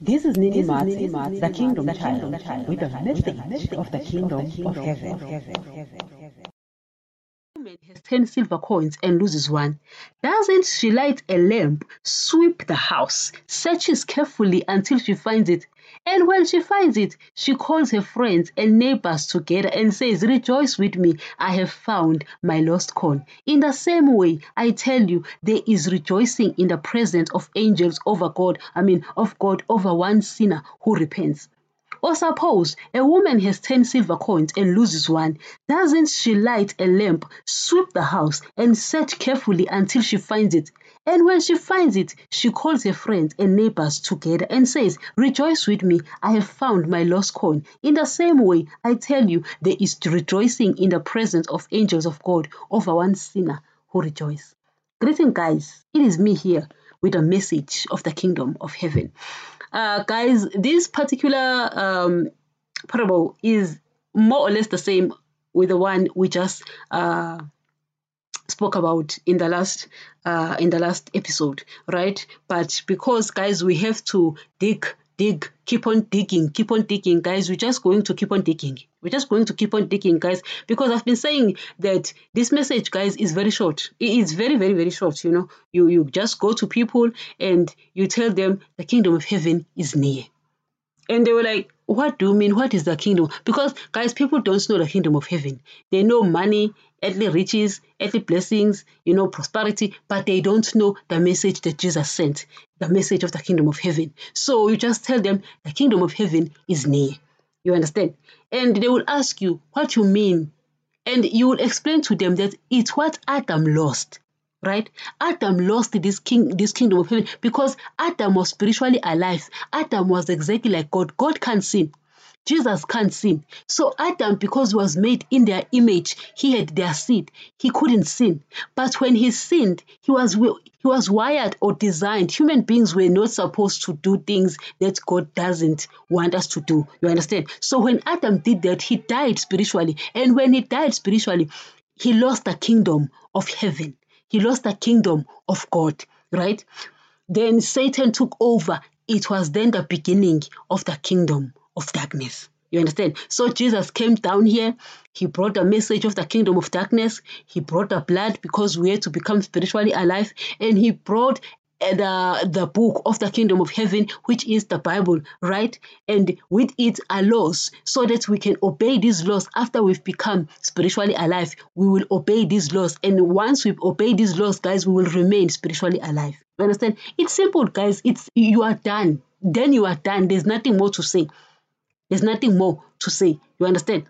This is Nini Mats, the Kingdom Child, with a message of the Kingdom of Heaven. woman has 10 silver coins and loses one, doesn't she light a lamp, sweep the house, searches carefully until she finds it? And when she finds it, she calls her friends and neighbors together and says, Rejoice with me, I have found my lost coin. In the same way, I tell you, there is rejoicing in the presence of angels over God, I mean, of God over one sinner who repents. Or suppose a woman has 10 silver coins and loses one. Doesn't she light a lamp, sweep the house, and search carefully until she finds it? And when she finds it, she calls her friends and neighbors together and says, Rejoice with me, I have found my lost coin. In the same way, I tell you, there is rejoicing in the presence of angels of God over one sinner who rejoices. Greeting, guys. It is me here with a message of the kingdom of heaven. Uh, guys, this particular um, parable is more or less the same with the one we just uh, spoke about in the last uh, in the last episode, right? But because guys, we have to dig dig, keep on digging, keep on digging, guys. We're just going to keep on digging. We're just going to keep on digging, guys, because I've been saying that this message, guys, is very short. It is very, very, very short. You know, you you just go to people and you tell them the kingdom of heaven is near, and they were like, "What do you mean? What is the kingdom?" Because, guys, people don't know the kingdom of heaven. They know money, earthly riches, earthly blessings, you know, prosperity, but they don't know the message that Jesus sent, the message of the kingdom of heaven. So you just tell them the kingdom of heaven is near. You understand? And they will ask you what you mean. And you will explain to them that it's what Adam lost. Right? Adam lost this king, this kingdom of heaven because Adam was spiritually alive. Adam was exactly like God. God can't sin. Jesus can't sin. So Adam, because he was made in their image, he had their seed. He couldn't sin. But when he sinned, he was he was wired or designed. Human beings were not supposed to do things that God doesn't want us to do. You understand? So when Adam did that, he died spiritually. And when he died spiritually, he lost the kingdom of heaven. He lost the kingdom of God, right? Then Satan took over. It was then the beginning of the kingdom of darkness. You understand? So Jesus came down here. He brought the message of the kingdom of darkness. He brought the blood because we had to become spiritually alive. And he brought the the book of the kingdom of heaven which is the bible right? And with it are laws so that we can obey these laws. After we've become spiritually alive we will obey these laws. And once we obey these laws guys we will remain spiritually alive. You understand? It's simple guys. It's you are done. Then you are done. There's nothing more to say. There's nothing more to say. You understand?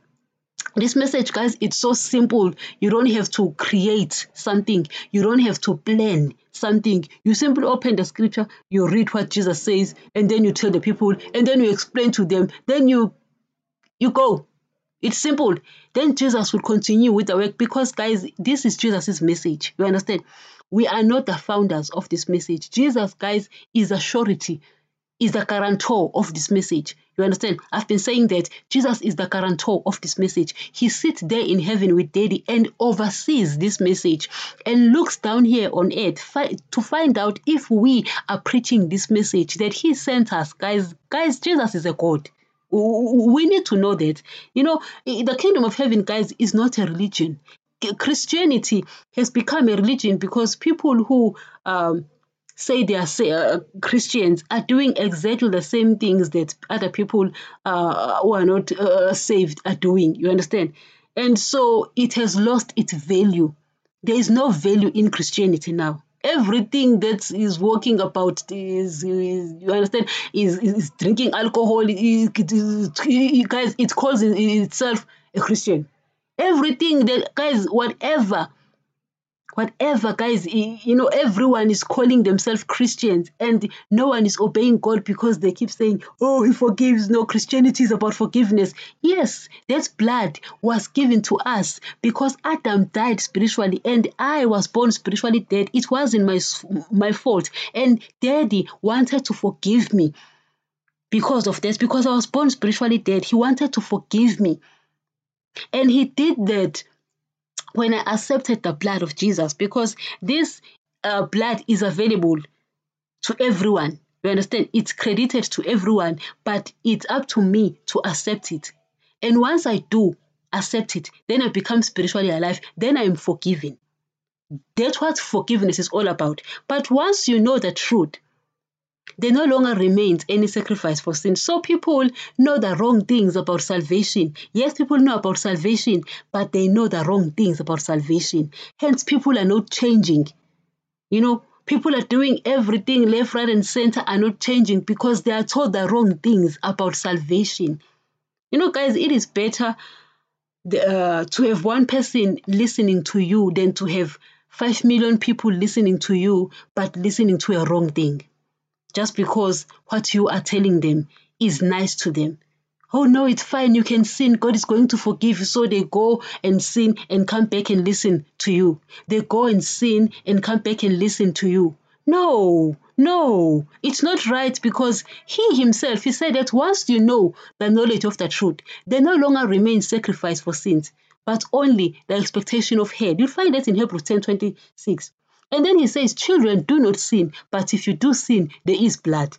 This message, guys, it's so simple. You don't have to create something. You don't have to plan something. You simply open the scripture, you read what Jesus says, and then you tell the people, and then you explain to them. Then you you go. It's simple. Then Jesus will continue with the work because, guys, this is Jesus' message. You understand? We are not the founders of this message. Jesus, guys, is a surety is the guarantor of this message. You understand? I've been saying that Jesus is the guarantor of this message. He sits there in heaven with Daddy and oversees this message and looks down here on earth fi- to find out if we are preaching this message that He sent us. Guys, guys, Jesus is a God. We need to know that. You know, the kingdom of heaven, guys, is not a religion. Christianity has become a religion because people who um, say they are say, uh, Christians are doing exactly the same things that other people uh, who are not uh, saved are doing. You understand? And so it has lost its value. There is no value in Christianity now. Everything that is walking about is, is you understand is, is drinking alcohol. It, guys, it calls itself a Christian. Everything that guys, whatever whatever guys you know everyone is calling themselves christians and no one is obeying god because they keep saying oh he forgives. No christianity is about forgiveness. Yes that blood was given to us because adam died spiritually and i was born spiritually dead. It wasn't my my fault. And daddy wanted to forgive me because of this because i was born spiritually dead. He wanted to forgive me. And he did that when I accepted the blood of Jesus because this uh, blood is available to everyone. You understand? It's credited to everyone, but it's up to me to accept it. And once I do accept it, then I become spiritually alive, then I'm forgiven. That's what forgiveness is all about. But once you know the truth, there no longer remains any sacrifice for sin. So people know the wrong things about salvation. Yes, people know about salvation, but they know the wrong things about salvation. Hence, people are not changing. You know, people are doing everything left, right, and center are not changing because they are told the wrong things about salvation. You know, guys, it is better uh, to have one person listening to you than to have five million people listening to you but listening to a wrong thing just because what you are telling them is nice to them. Oh no, it's fine, you can sin, God is going to forgive you. So they go and sin and come back and listen to you. They go and sin and come back and listen to you. No, no, it's not right because he himself, he said that once you know the knowledge of the truth, there no longer remains sacrifice for sins, but only the expectation of hell. You'll find that in Hebrews 10 26. And then he says, Children, do not sin, but if you do sin, there is blood.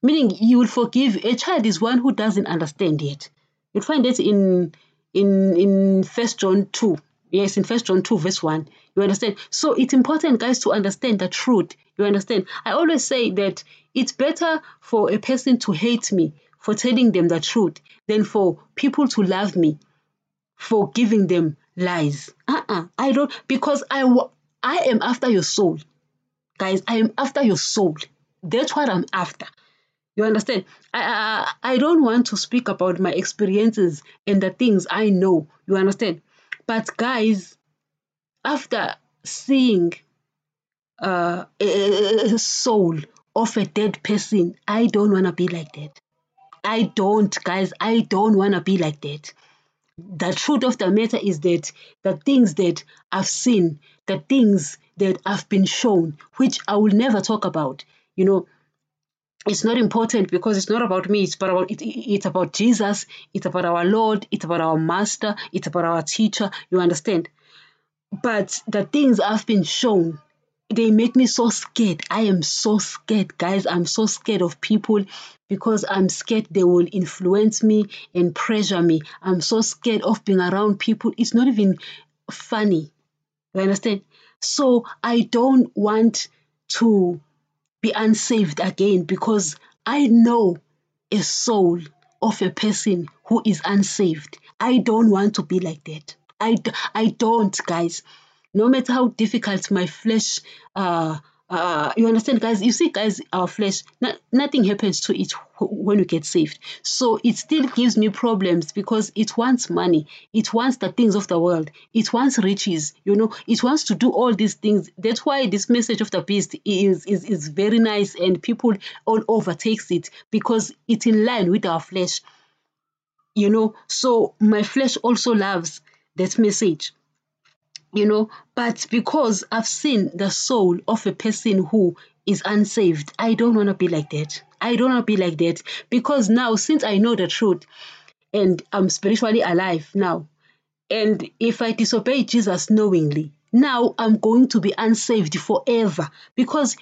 Meaning you will forgive. A child is one who doesn't understand yet. You'll find that in in in First John 2. Yes, in First John 2, verse 1. You understand? So it's important, guys, to understand the truth. You understand? I always say that it's better for a person to hate me for telling them the truth than for people to love me for giving them lies. Uh-uh. I don't because I I am after your soul. Guys, I am after your soul. That's what I'm after. You understand? I, I, I don't want to speak about my experiences and the things I know. You understand? But guys, after seeing uh, a soul of a dead person, I don't want to be like that. I don't, guys. I don't want to be like that the truth of the matter is that the things that I've seen, the things that I've been shown, which I will never talk about, you know, it's not important because it's not about me. It's about it, it's about Jesus. It's about our Lord. It's about our Master. It's about our teacher. You understand? But the things I've been shown, they make me so scared. I am so scared, guys. I'm so scared of people because I'm scared they will influence me and pressure me. I'm so scared of being around people. It's not even funny. You understand? So I don't want to be unsaved again because I know a soul of a person who is unsaved. I don't want to be like that. I, I don't, guys no matter how difficult my flesh uh, uh, you understand guys? You see guys our flesh nothing happens to it when we get saved. So it still gives me problems because it wants money. It wants the things of the world. It wants riches you know? It wants to do all these things. That's why this message of the beast is is, is very nice and people all overtakes it because it's in line with our flesh you know? So my flesh also loves that message you know but because i've seen the soul of a person who is unsaved i don't want to be like that. I don't want to be like that because now since i know the truth and i'm spiritually alive now and if i disobey jesus knowingly now i'm going to be unsaved forever because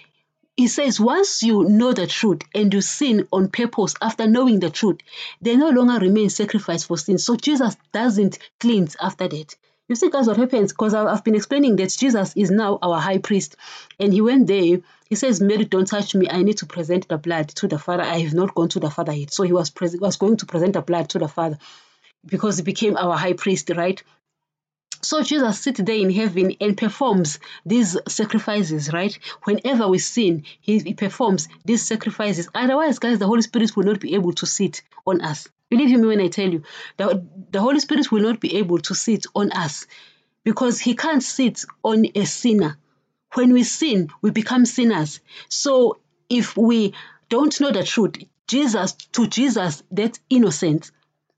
he says once you know the truth and you sin on purpose after knowing the truth there no longer remains sacrifice for sin. So jesus doesn't cleanse after that you see, guys, what happens? Because I've been explaining that Jesus is now our high priest. And he went there. He says, Mary, don't touch me. I need to present the blood to the Father. I have not gone to the Father yet. So he was, pres- was going to present the blood to the Father because he became our high priest, right? So Jesus sits there in heaven and performs these sacrifices, right? Whenever we sin, he, he performs these sacrifices. Otherwise, guys, the Holy Spirit will not be able to sit on us. Believe me when I tell you, the, the Holy Spirit will not be able to sit on us because He can't sit on a sinner. When we sin, we become sinners. So if we don't know the truth, Jesus, to Jesus, that's innocent.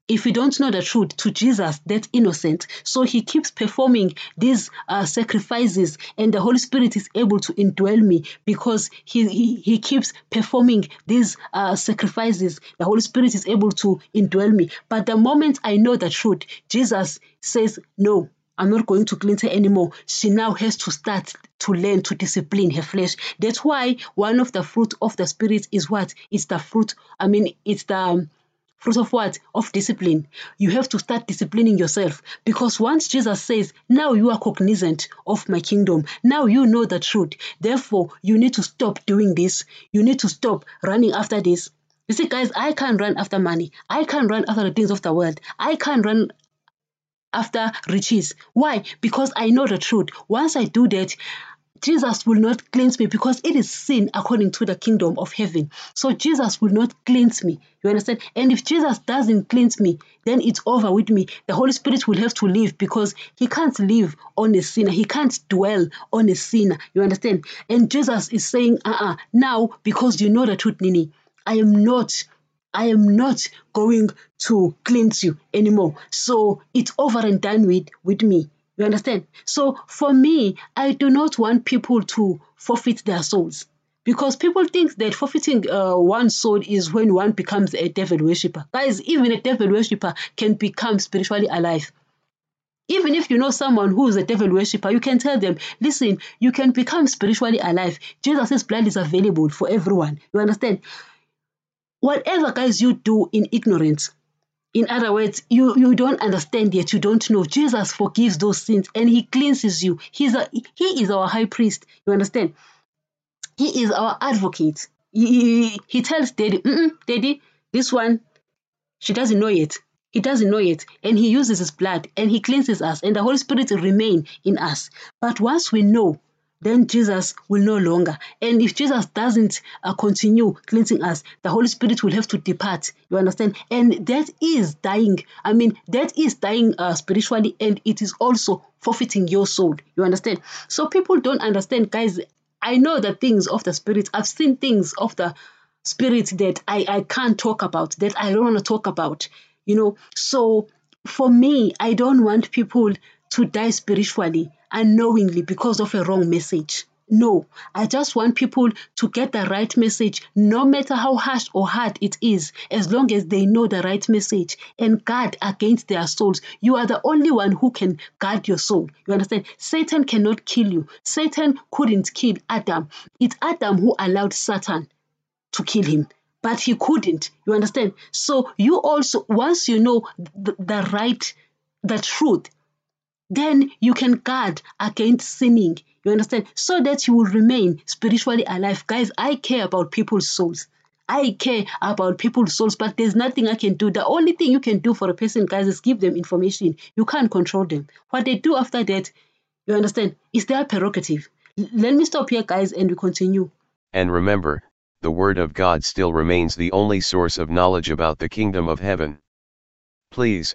If we don't know the truth to Jesus, that innocent. So he keeps performing these uh, sacrifices, and the Holy Spirit is able to indwell me because he, he, he keeps performing these uh, sacrifices. The Holy Spirit is able to indwell me. But the moment I know the truth, Jesus says, No, I'm not going to cleanse her anymore. She now has to start to learn to discipline her flesh. That's why one of the fruit of the spirit is what? It's the fruit. I mean, it's the um, fruit of what? Of discipline. You have to start disciplining yourself because once Jesus says, Now you are cognizant of my kingdom, now you know the truth. Therefore, you need to stop doing this. You need to stop running after this. You see, guys, I can't run after money. I can't run after the things of the world. I can't run after riches. Why? Because I know the truth. Once I do that, Jesus will not cleanse me because it is sin according to the kingdom of heaven. So Jesus will not cleanse me. You understand? And if Jesus doesn't cleanse me, then it's over with me. The Holy Spirit will have to leave because he can't live on a sinner. He can't dwell on a sinner. You understand? And Jesus is saying, uh-uh, now because you know the truth, Nini, I am not I am not going to cleanse you anymore. So it's over and done with with me. You understand? So for me, I do not want people to forfeit their souls. Because people think that forfeiting uh, one's soul is when one becomes a devil worshipper. Guys, even a devil worshipper can become spiritually alive. Even if you know someone who is a devil worshipper, you can tell them, listen, you can become spiritually alive. Jesus' blood is available for everyone. You understand? Whatever, guys, you do in ignorance, in other words, you, you don't understand yet, you don't know. Jesus forgives those sins and he cleanses you. He's a, he is our high priest. You understand? He is our advocate. He, he, tells daddy, daddy, this one, she doesn't know yet. He doesn't know it. And he uses his blood and he cleanses us and the Holy Spirit remain in us. But once we know then Jesus will no longer. And if Jesus doesn't uh, continue cleansing us, the Holy Spirit will have to depart. You understand? And that is dying. I mean, that is dying uh, spiritually, and it is also forfeiting your soul. You understand? So people don't understand, guys. I know the things of the Spirit. I've seen things of the Spirit that I, I can't talk about, that I don't want to talk about. You know, so for me, I don't want people to die spiritually unknowingly because of a wrong message. No, I just want people to get the right message, no matter how harsh or hard it is, as long as they know the right message and guard against their souls. You are the only one who can guard your soul. You understand? Satan cannot kill you. Satan couldn't kill Adam. It's Adam who allowed Satan to kill him. But he couldn't. You understand? So you also, once you know the, the right, the truth, then you can guard against sinning. You understand? So that you will remain spiritually alive. Guys, I care about people's souls. I care about people's souls, but there's nothing I can do. The only thing you can do for a person, guys, is give them information. You can't control them. What they do after that, you understand, is their prerogative. Let me stop here, guys, and we continue. And remember, the Word of God still remains the only source of knowledge about the kingdom of heaven. Please,